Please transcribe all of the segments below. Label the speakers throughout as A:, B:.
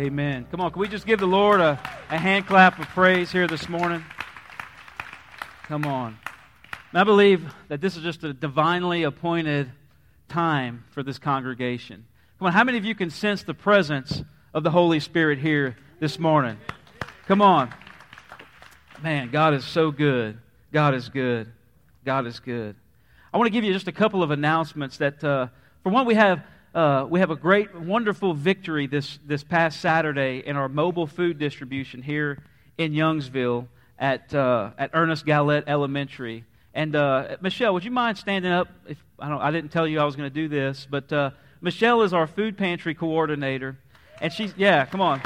A: Amen. Come on, can we just give the Lord a, a hand clap of praise here this morning? Come on. I believe that this is just a divinely appointed time for this congregation. Come on, how many of you can sense the presence of the Holy Spirit here this morning? Come on. Man, God is so good. God is good. God is good. I want to give you just a couple of announcements that, uh, for one, we have. Uh, we have a great, wonderful victory this, this past Saturday in our mobile food distribution here in Youngsville at, uh, at Ernest Gallet Elementary. And uh, Michelle, would you mind standing up? If I don't, I didn't tell you I was going to do this, but uh, Michelle is our food pantry coordinator, and she's yeah, come on.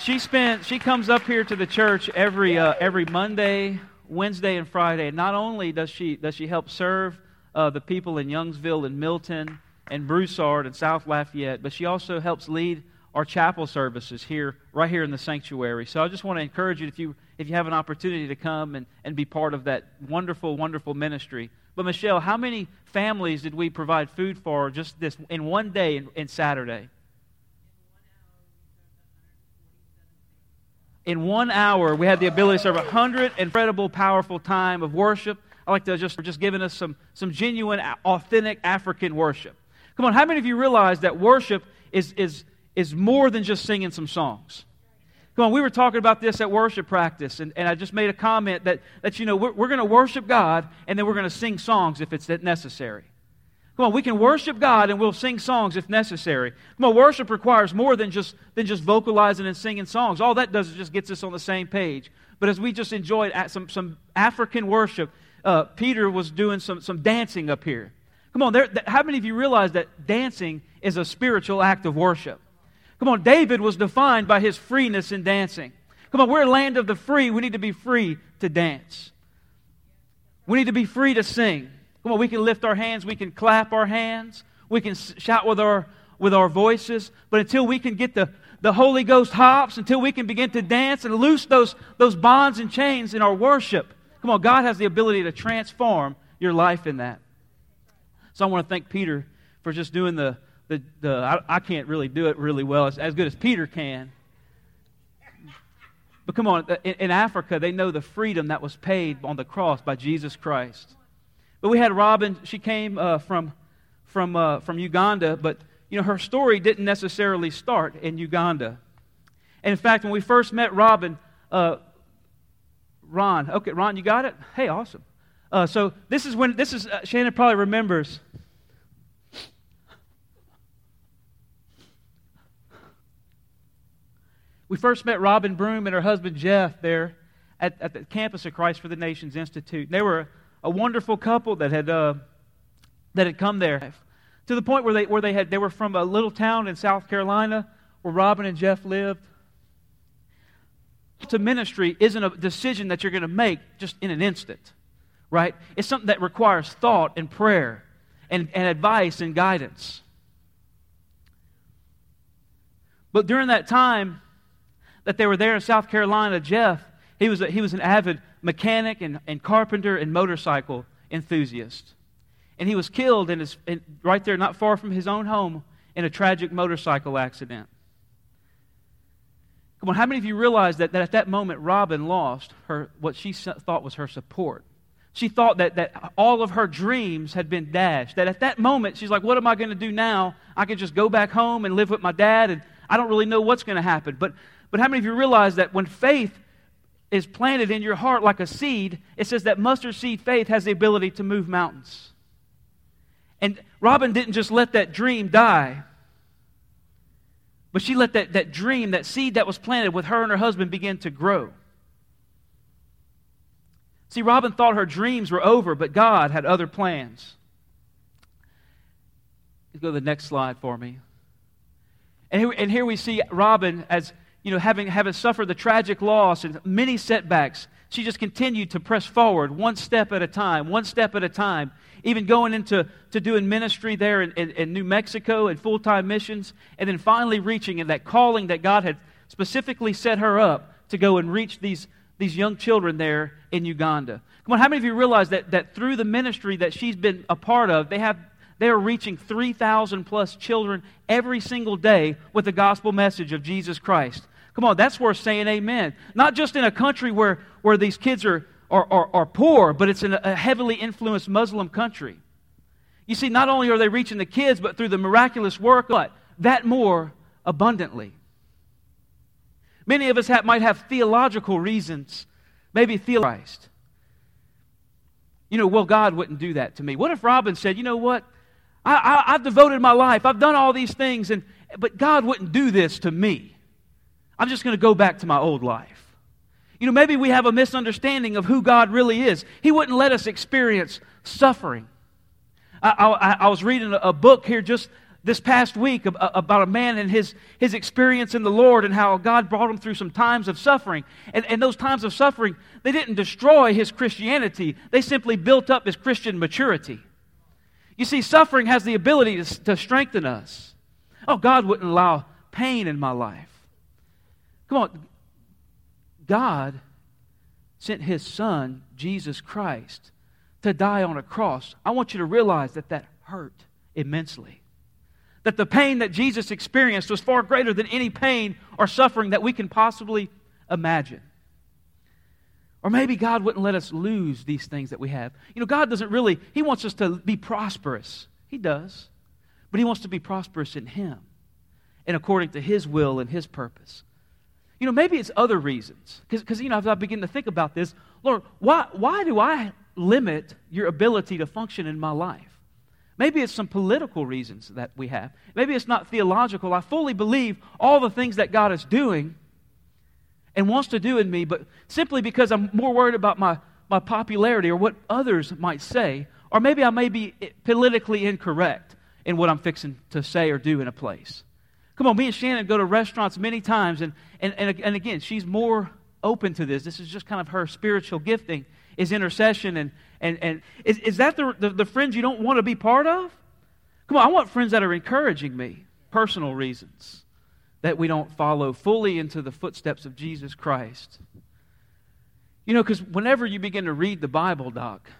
A: She spent she comes up here to the church every uh, every Monday, Wednesday, and Friday. Not only does she does she help serve uh, the people in Youngsville and Milton and Broussard and South Lafayette, but she also helps lead our chapel services here, right here in the sanctuary. So I just want to encourage you if you if you have an opportunity to come and, and be part of that wonderful, wonderful ministry. But Michelle, how many families did we provide food for just this in one day in, in Saturday? In one hour, we had the ability to serve a hundred incredible, powerful time of worship. I like to just just giving us some some genuine, authentic African worship. Come on, how many of you realize that worship is is is more than just singing some songs? Come on, we were talking about this at worship practice, and, and I just made a comment that, that you know, we're, we're going to worship God, and then we're going to sing songs if it's necessary. Come on, we can worship God and we'll sing songs if necessary. Come on, worship requires more than just, than just vocalizing and singing songs. All that does is just gets us on the same page. But as we just enjoyed some, some African worship, uh, Peter was doing some, some dancing up here. Come on, there, how many of you realize that dancing is a spiritual act of worship? Come on, David was defined by his freeness in dancing. Come on, we're a land of the free. We need to be free to dance. We need to be free to sing. Come on, we can lift our hands, we can clap our hands, we can shout with our with our voices, but until we can get the, the Holy Ghost hops, until we can begin to dance and loose those, those bonds and chains in our worship, come on, God has the ability to transform your life in that. So I want to thank Peter for just doing the, the, the I, I, can't really do it really well as, as good as Peter can. But come on, in, in, Africa, they know the freedom that was paid on the cross by Jesus Christ. But we had Robin, she came uh, from, from, uh, from Uganda, but you know, her story didn't necessarily start in Uganda. And in fact, when we first met Robin, uh, Ron, okay, Ron, you got it? Hey, awesome. Uh, so this is when, this is, uh, Shannon probably remembers We first met Robin Broom and her husband Jeff there at, at the campus of Christ for the Nations Institute. They were a wonderful couple that had, uh, that had come there to the point where they, where they, had, they were from a little town in South Carolina where Robin and Jeff lived. To ministry isn't a decision that you're going to make just in an instant, right? It's something that requires thought and prayer and, and advice and guidance. But during that time, that they were there in South Carolina, Jeff, he was, a, he was an avid mechanic and, and carpenter and motorcycle enthusiast. And he was killed in his, in, right there, not far from his own home, in a tragic motorcycle accident. Come on, how many of you realize that, that at that moment Robin lost her, what she thought was her support? She thought that, that all of her dreams had been dashed. That at that moment, she's like, What am I going to do now? I can just go back home and live with my dad, and I don't really know what's going to happen. But but how many of you realize that when faith is planted in your heart like a seed, it says that mustard seed faith has the ability to move mountains. And Robin didn't just let that dream die, but she let that, that dream, that seed that was planted with her and her husband begin to grow. See, Robin thought her dreams were over, but God had other plans. Let's go to the next slide for me. And here, and here we see Robin as you know, having, having suffered the tragic loss and many setbacks, she just continued to press forward one step at a time, one step at a time, even going into to doing ministry there in, in, in New Mexico and full time missions, and then finally reaching in that calling that God had specifically set her up to go and reach these, these young children there in Uganda. Come on, how many of you realize that, that through the ministry that she's been a part of, they have they are reaching 3,000 plus children every single day with the gospel message of Jesus Christ. Come on, that's worth saying amen. Not just in a country where, where these kids are, are, are, are poor, but it's in a heavily influenced Muslim country. You see, not only are they reaching the kids, but through the miraculous work, what? That more abundantly. Many of us have, might have theological reasons, maybe theologized. You know, well, God wouldn't do that to me. What if Robin said, you know what? I, I, have devoted my life, I've done all these things, and, but God wouldn't do this to me. I'm just going to go back to my old life. You know, maybe we have a misunderstanding of who God really is. He wouldn't let us experience suffering. I, I, I was reading a book here just this past week about a man and his, his experience in the Lord and how God brought him through some times of suffering. And, and those times of suffering, they didn't destroy his Christianity, they simply built up his Christian maturity. You see, suffering has the ability to, to strengthen us. Oh, God wouldn't allow pain in my life. Come on. God sent his son, Jesus Christ, to die on a cross. I want you to realize that that hurt immensely that the pain that Jesus experienced was far greater than any pain or suffering that we can possibly imagine. Or maybe God wouldn't let us lose these things that we have. You know, God doesn't really, He wants us to be prosperous. He does. But He wants to be prosperous in Him and according to His will and His purpose. You know, maybe it's other reasons. Because, you know, as I begin to think about this, Lord, why, why do I limit your ability to function in my life? Maybe it's some political reasons that we have. Maybe it's not theological. I fully believe all the things that God is doing and wants to do in me, but simply because I'm more worried about my, my popularity or what others might say, or maybe I may be politically incorrect in what I'm fixing to say or do in a place. Come on, me and Shannon go to restaurants many times, and, and, and, and again, she's more open to this. This is just kind of her spiritual gifting is intercession. And, and, and is, is that the, the, the friends you don't want to be part of? Come on, I want friends that are encouraging me, personal reasons, that we don't follow fully into the footsteps of Jesus Christ. You know, because whenever you begin to read the Bible, Doc,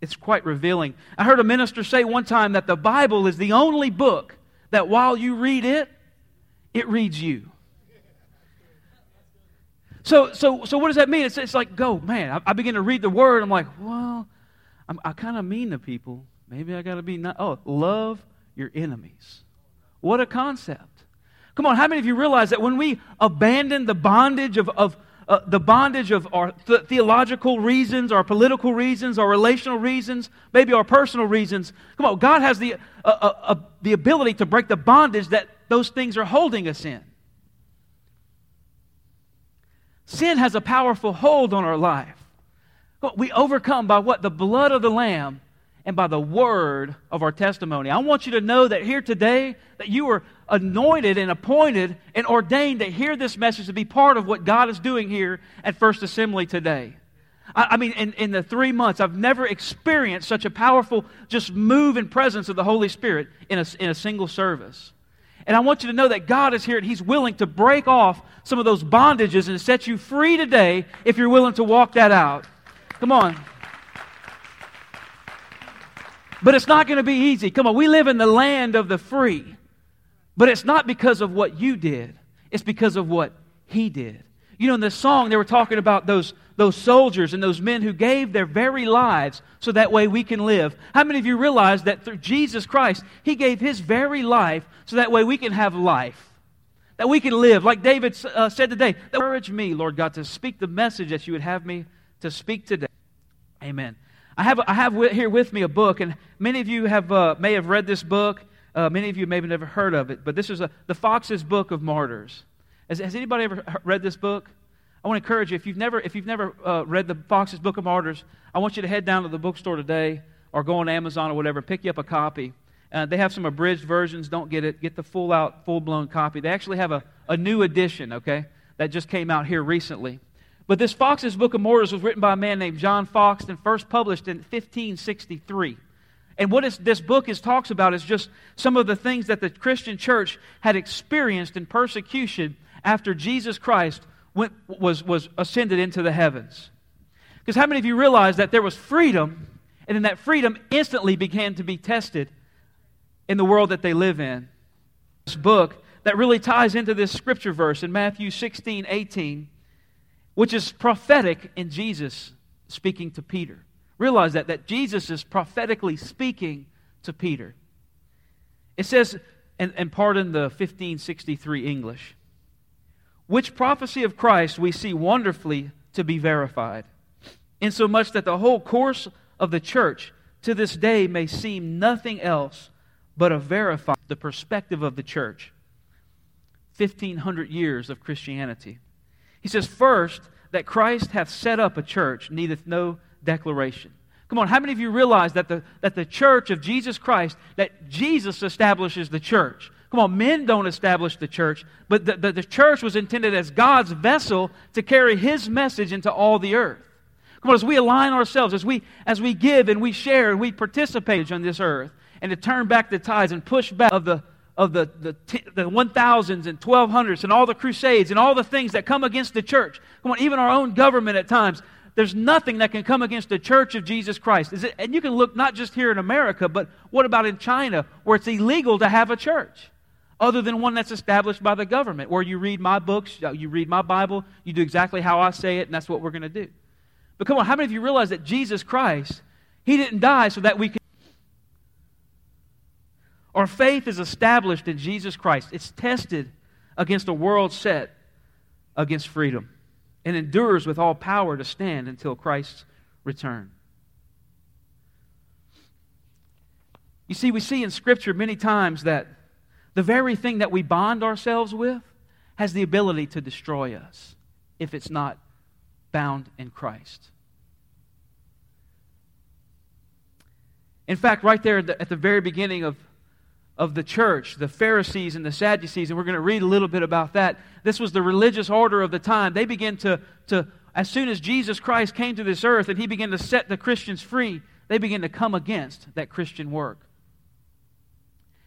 A: it's quite revealing. I heard a minister say one time that the Bible is the only book that while you read it, it reads you. So, so, so what does that mean? It's, it's like, go, man. I, I begin to read the word. I'm like, well, I'm, i kind of mean to people. Maybe I got to be not. Oh, love your enemies. What a concept. Come on, how many of you realize that when we abandon the bondage of, of uh, the bondage of our th- theological reasons, our political reasons, our relational reasons, maybe our personal reasons. Come on, God has the, uh, uh, uh the ability to break the bondage that those things are holding us in. Sin has a powerful hold on our life. We overcome by what? The blood of the Lamb and by the word of our testimony. I want you to know that here today, that you are anointed and appointed and ordained to hear this message, to be part of what God is doing here at First Assembly today. I, I mean, in, in the three months, I've never experienced such a powerful just move and presence of the Holy Spirit in a, in a single service. And I want you to know that God is here and He's willing to break off some of those bondages and set you free today if you're willing to walk that out. Come on. But it's not going to be easy. Come on, we live in the land of the free. But it's not because of what you did, it's because of what He did. You know, in this song, they were talking about those, those soldiers and those men who gave their very lives so that way we can live. How many of you realize that through Jesus Christ, He gave His very life so that way we can have life? That we can live. Like David uh, said today, encourage me, Lord God, to speak the message that you would have me to speak today. Amen. I have, I have here with me a book, and many of you have, uh, may have read this book. Uh, many of you may have never heard of it, but this is a, the Foxe's Book of Martyrs. Has, has anybody ever read this book? I want to encourage you, if you've never, if you've never uh, read the Foxe's Book of Martyrs, I want you to head down to the bookstore today or go on Amazon or whatever, pick you up a copy. Uh, they have some abridged versions. Don't get it. Get the full out, full blown copy. They actually have a, a new edition, okay, that just came out here recently. But this Foxe's Book of Martyrs was written by a man named John Foxe and first published in 1563. And what this book is, talks about is just some of the things that the Christian church had experienced in persecution after Jesus Christ went, was, was ascended into the heavens. Because how many of you realize that there was freedom And then that freedom instantly began to be tested in the world that they live in. This book that really ties into this scripture verse in Matthew 16, 18, which is prophetic in Jesus speaking to Peter. Realize that, that Jesus is prophetically speaking to Peter. It says, and, and pardon the 1563 English, which prophecy of Christ we see wonderfully to be verified, insomuch that the whole course of the church to this day may seem nothing else but a verify the perspective of the church. 1500 years of Christianity. He says, first, that Christ hath set up a church needeth no declaration. Come on, how many of you realize that the, that the church of Jesus Christ, that Jesus establishes the church? Come on, men don't establish the church, but the, the, the church was intended as God's vessel to carry his message into all the earth. Come on, as we align ourselves, as we, as we give and we share and we participate on this earth, and to turn back the tides and push back of the, of the, the, the 1000s and 1200s and all the crusades and all the things that come against the church. Come on, even our own government at times. There's nothing that can come against the church of Jesus Christ. Is it, and you can look not just here in America, but what about in China, where it's illegal to have a church? Other than one that's established by the government, where you read my books, uh, you read my Bible, you do exactly how I say it, and that's what we're going to do. But come on, how many of you realize that Jesus Christ, He didn't die so that we could our faith is established in Jesus Christ. It's tested against a world set against freedom and endures with all power to stand until Christ's return. You see, we see in Scripture many times that the very thing that we bond ourselves with has the ability to destroy us if it's not bound in Christ. In fact, right there at the, very beginning of of the church, the Pharisees and the Sadducees, and we're going to read a little bit about that. This was the religious order of the time. They began to, to as soon as Jesus Christ came to this earth and he began to set the Christians free, they began to come against that Christian work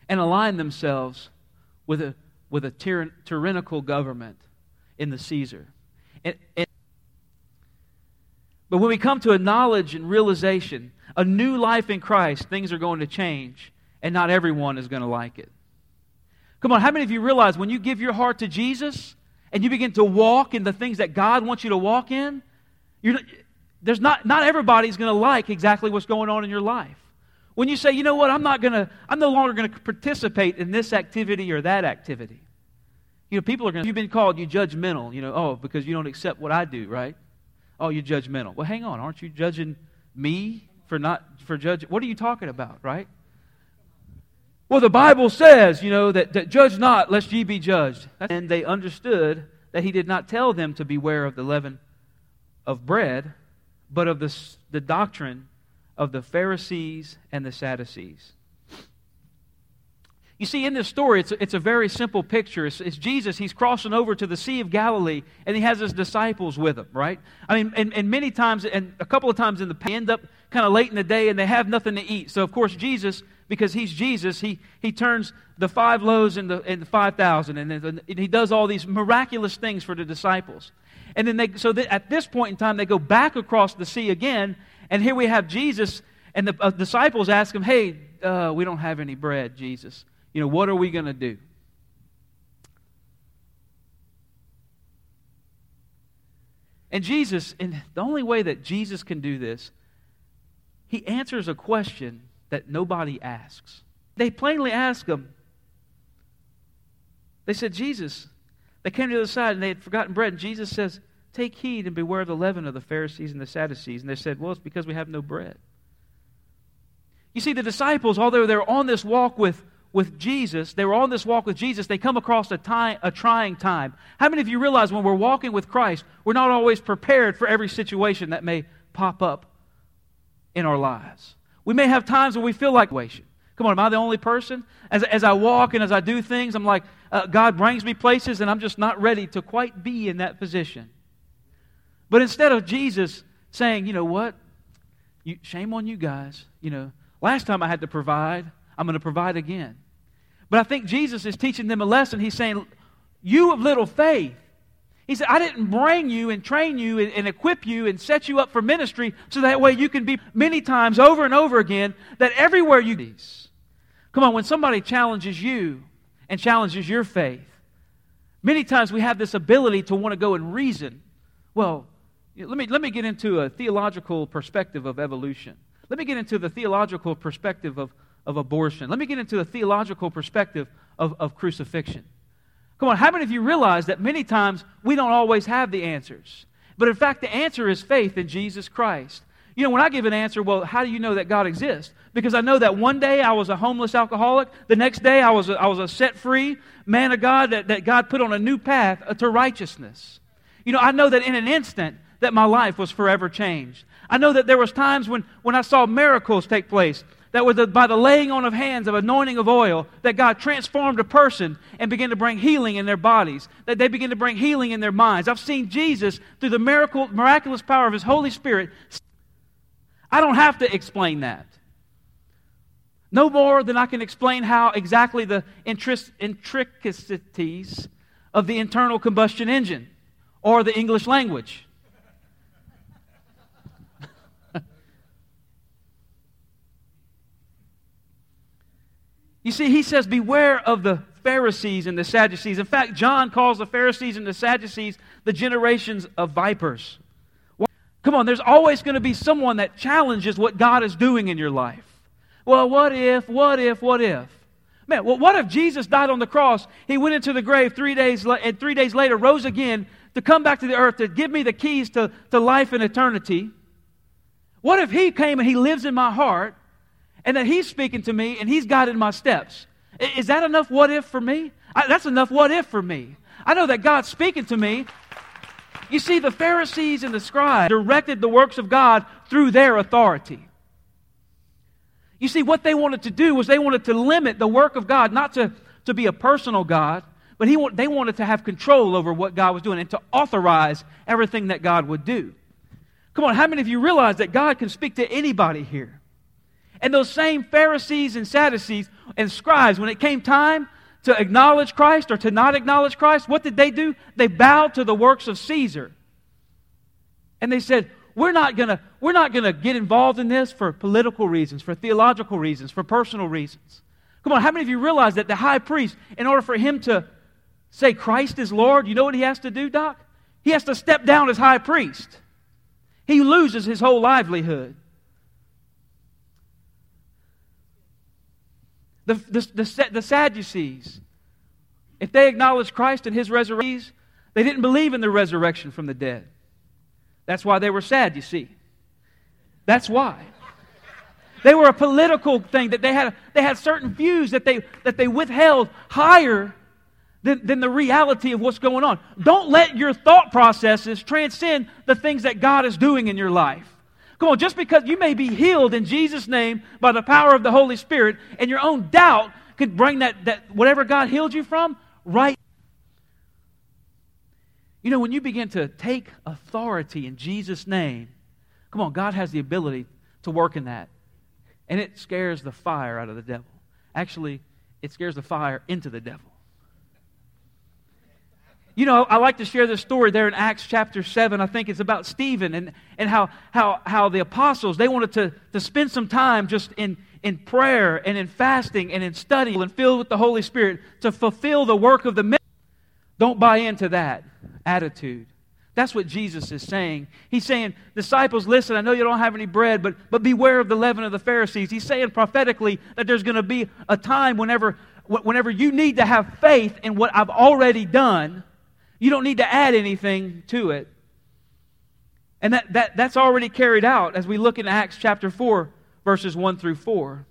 A: and align themselves with a, with a tyrann, tyrannical government in the Caesar. And, and, but when we come to a knowledge and realization, a new life in Christ, things are going to change and not everyone is going to like it. Come on, how many of you realize when you give your heart to Jesus and you begin to walk in the things that God wants you to walk in, there's not, not everybody's going to like exactly what's going on in your life. When you say, you know what, I'm not going to, I'm no longer going to participate in this activity or that activity. You know, people are going to, you've been called, you judgmental, you know, oh, because you don't accept what I do, right? Oh, you're judgmental. Well, hang on, aren't you judging me for not, for judging? What are you talking about, right? Well, the Bible says, you know, that, that judge not, lest ye be judged. And they understood that he did not tell them to beware of the leaven of bread, but of the, the doctrine of the Pharisees and the Sadducees. You see, in this story, it's it's a very simple picture. It's, it's, Jesus, he's crossing over to the Sea of Galilee, and he has his disciples with him, right? I mean, and, and many times, and a couple of times in the end up kind of late in the day, and they have nothing to eat. So, of course, Jesus because he's Jesus, he, he turns the five loaves into, into 5,000, and, and he does all these miraculous things for the disciples. And then they, so at this point in time, they go back across the sea again, and here we have Jesus, and the uh, disciples ask him, Hey, uh, we don't have any bread, Jesus. You know, what are we going to do? And Jesus, and the only way that Jesus can do this, he answers a question that nobody asks. They plainly ask him. They said, Jesus. They came to the other side and they had forgotten bread. And Jesus says, Take heed and beware of the leaven of the Pharisees and the Sadducees. And they said, Well, it's because we have no bread. You see, the disciples, although they're on this walk with, with Jesus, they were on this walk with Jesus, they come across a, time, a trying time. How many of you realize when we're walking with Christ, we're not always prepared for every situation that may pop up in our lives? We may have times when we feel like. Come on, am I the only person? As, as I walk and as I do things, I'm like, uh, God brings me places and I'm just not ready to quite be in that position. But instead of Jesus saying, you know what? You, shame on you guys. You know, last time I had to provide, I'm going to provide again. But I think Jesus is teaching them a lesson. He's saying, you of little faith. He said, I didn't bring you and train you and, and, equip you and set you up for ministry so that way you can be many times over and over again that everywhere you these. Come on, when somebody challenges you and challenges your faith, many times we have this ability to want to go and reason. Well, let me, let me get into a theological perspective of evolution. Let me get into the theological perspective of, of abortion. Let me get into the theological perspective of, of crucifixion. Come on, how many of you realize that many times we don't always have the answers? But in fact, the answer is faith in Jesus Christ. You know, when I give an answer, well, how do you know that God exists? Because I know that one day I was a homeless alcoholic. The next day I was a, I was a set free man of God that, that God put on a new path uh, to righteousness. You know, I know that in an instant that my life was forever changed. I know that there was times when, when I saw miracles take place that was by the laying on of hands of anointing of oil, that God transformed a person and began to bring healing in their bodies, that they begin to bring healing in their minds. I've seen Jesus, through the miracle, miraculous power of His Holy Spirit, I don't have to explain that. No more than I can explain how exactly the intricacies of the internal combustion engine or the English language. You see, he says, Beware of the Pharisees and the Sadducees. In fact, John calls the Pharisees and the Sadducees the generations of vipers. Come on, there's always going to be someone that challenges what God is doing in your life. Well, what if, what if, what if? Man, well, what if Jesus died on the cross? He went into the grave three days, and three days later rose again to come back to the earth to give me the keys to, to life and eternity. What if he came and he lives in my heart and that He's speaking to me and He's guided my steps. Is that enough what if for me? I, that's enough what if for me. I know that God's speaking to me. You see, the Pharisees and the scribes directed the works of God through their authority. You see, what they wanted to do was they wanted to limit the work of God, not to, to be a personal God, but he, they wanted to have control over what God was doing and to authorize everything that God would do. Come on, how many of you realize that God can speak to anybody here? And those same Pharisees and Sadducees and scribes, when it came time to acknowledge Christ or to not acknowledge Christ, what did they do? They bowed to the works of Caesar. And they said, we're not gonna, we're not going to get involved in this for political reasons, for theological reasons, for personal reasons. Come on, how many of you realize that the high priest, in order for him to say Christ is Lord, you know what he has to do, Doc? He has to step down as high priest. He loses his whole livelihood. The, the, the, the Sadducees, if they acknowledged Christ and his resurrection, they didn't believe in the resurrection from the dead. That's why they were sad, you see. That's why. They were a political thing that they had, they had certain views that they, that they withheld higher than, than the reality of what's going on. Don't let your thought processes transcend the things that God is doing in your life. Come on, just because you may be healed in Jesus' name by the power of the Holy Spirit, and your own doubt could bring that, that whatever God healed you from right. You know, when you begin to take authority in Jesus' name, come on, God has the ability to work in that. And it scares the fire out of the devil. Actually, it scares the fire into the devil. You know, I like to share this story there in Acts chapter 7. I think it's about Stephen and, and how, how, how the apostles, they wanted to, to spend some time just in, in prayer and in fasting and in study and filled with the Holy Spirit to fulfill the work of the ministry. Don't buy into that attitude. That's what Jesus is saying. He's saying, disciples, listen, I know you don't have any bread, but, but beware of the leaven of the Pharisees. He's saying prophetically that there's going to be a time whenever, whenever you need to have faith in what I've already done you don't need to add anything to it. And that, that, that's already carried out as we look in Acts chapter 4, verses 1 through 4.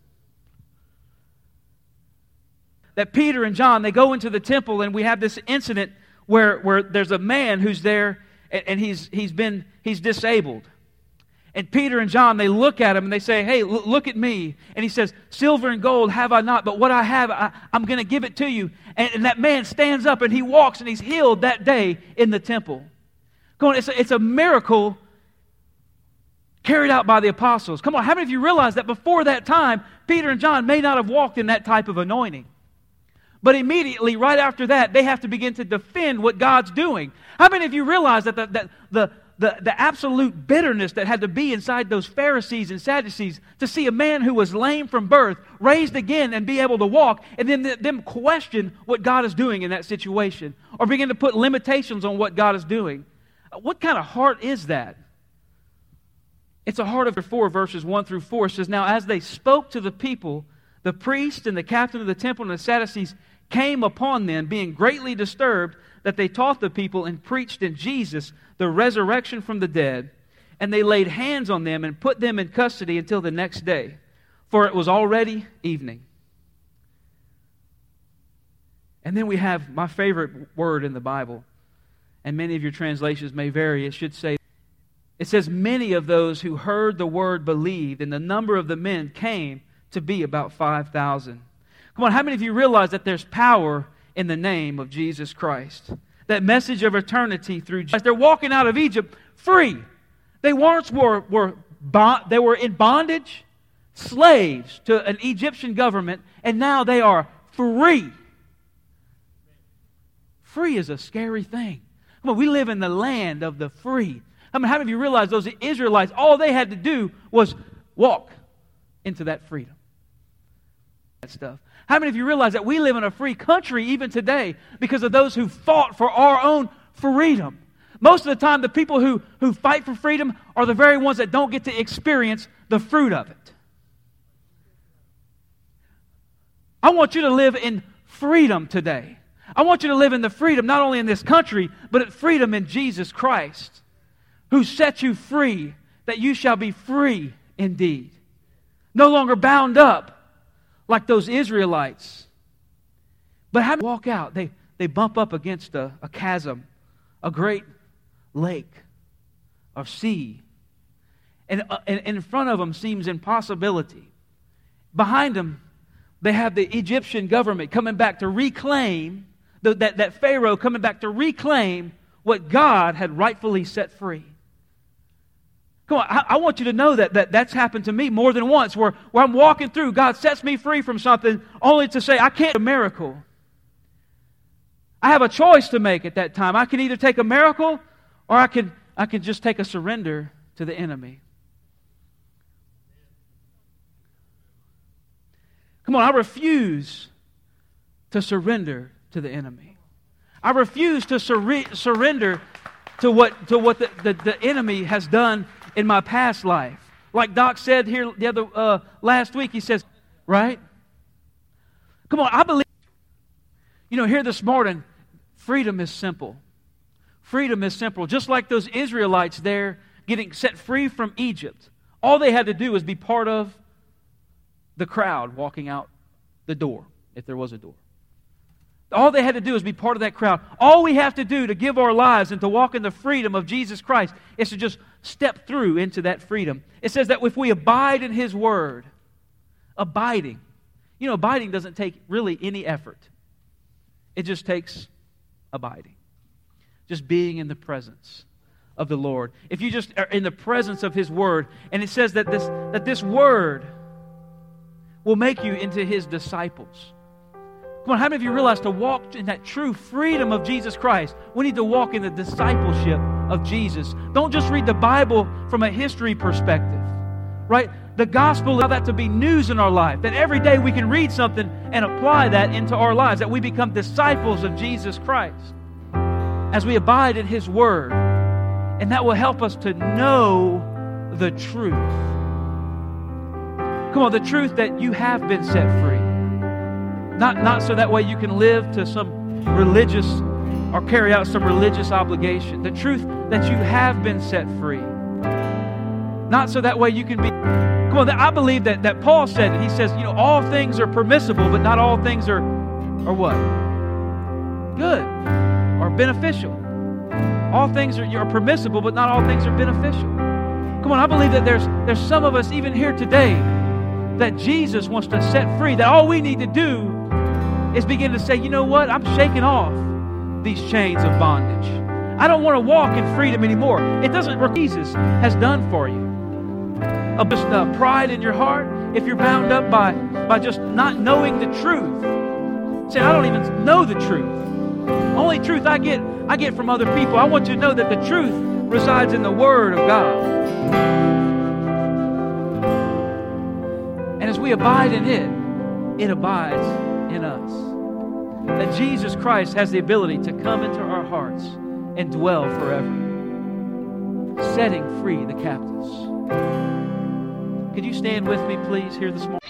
A: That Peter and John, they go into the temple, and we have this incident where, where there's a man who's there, and, and he's, he's been, he's disabled. And Peter and John, they look at him and they say, Hey, l- look at me. And he says, Silver and gold have I not, but what I have, I, am going to give it to you. And, and, that man stands up and he walks and he's healed that day in the temple. Come on, it's a, it's a miracle carried out by the apostles. Come on, how many of you realize that before that time, Peter and John may not have walked in that type of anointing? But immediately, right after that, they have to begin to defend what God's doing. How many of you realize that the, that the, the, the absolute bitterness that had to be inside those Pharisees and Sadducees to see a man who was lame from birth raised again and be able to walk, and then them question what God is doing in that situation, or begin to put limitations on what God is doing. Uh, what kind of heart is that? It's a heart of 4, verses 1 through 4. It says, Now as they spoke to the people, the priest and the captain of the temple and the Sadducees came upon them, being greatly disturbed that they taught the people and preached in Jesus the resurrection from the dead. And they laid hands on them and put them in custody until the next day, for it was already evening. And then we have my favorite word in the Bible, and many of your translations may vary. It should say, it says, Many of those who heard the word believed, and the number of the men came to be about 5,000. Come on, how many of you realize that there's power in the name of Jesus Christ? That message of eternity through Jesus. They're walking out of Egypt free. They once were, were they were in bondage, slaves to an Egyptian government, and now they are free. Free is a scary thing. We live in the land of the free. I mean, how many of you realize those Israelites, all they had to do was walk into that freedom? That stuff. How many of you realize that we live in a free country even today because of those who fought for our own freedom? Most of the time, the people who, who fight for freedom are the very ones that don't get to experience the fruit of it. I want you to live in freedom today. I want you to live in the freedom not only in this country, but at freedom in Jesus Christ who set you free, that you shall be free indeed. No longer bound up like those Israelites. But how do walk out? They, they bump up against a, a chasm, a great lake or sea. And, uh, and in front of them seems impossibility. Behind them, they have the Egyptian government coming back to reclaim, the, that, that Pharaoh coming back to reclaim what God had rightfully set free. Come on, I, I, want you to know that, that that's happened to me more than once where, where I'm walking through, God sets me free from something only to say, I can't a miracle. I have a choice to make at that time. I can either take a miracle or I can, I can just take a surrender to the enemy. Come on, I refuse to surrender to the enemy. I refuse to sur- surrender to what, to what the, the, the enemy has done in my past life. Like Doc said here the other uh, last week, he says, right? Come on, I believe. You know, here this morning, freedom is simple. Freedom is simple. Just like those Israelites there getting set free from Egypt, all they had to do was be part of the crowd walking out the door, if there was a door. All they had to do is be part of that crowd. All we have to do to give our lives and to walk in the freedom of Jesus Christ is to just step through into that freedom. It says that if we abide in His Word, abiding, you know, abiding doesn't take really any effort, it just takes abiding, just being in the presence of the Lord. If you just are in the presence of His Word, and it says that this, that this Word will make you into His disciples. Come on, how many of you realize to walk in that true freedom of Jesus Christ, we need to walk in the discipleship of Jesus. Don't just read the Bible from a history perspective, right? The gospel, allow that to be news in our life, that every day we can read something and apply that into our lives, that we become disciples of Jesus Christ as we abide in His Word. And that will help us to know the truth. Come on, the truth that you have been set free not, not so that way you can live to some religious or carry out some religious obligation. The truth that you have been set free. Not so that way you can be. Come on, I believe that, that Paul said. He says, you know, all things are permissible, but not all things are, are what? Good or beneficial. All things are, are permissible, but not all things are beneficial. Come on, I believe that there's, there's some of us even here today that Jesus wants to set free, that all we need to do is begin to say, you know what? I'm shaking off these chains of bondage. I don't want to walk in freedom anymore. It doesn't what Jesus has done for you. A just uh, pride in your heart, if you're bound up by, by just not knowing the truth, saying, I don't even know the truth. Only truth I get, I get from other people. I want you to know that the truth resides in the Word of God. And as we abide in it, it abides in us. That Jesus Christ has the ability to come into our hearts and dwell forever, setting free the captives. Could you stand with me, please, here this morning?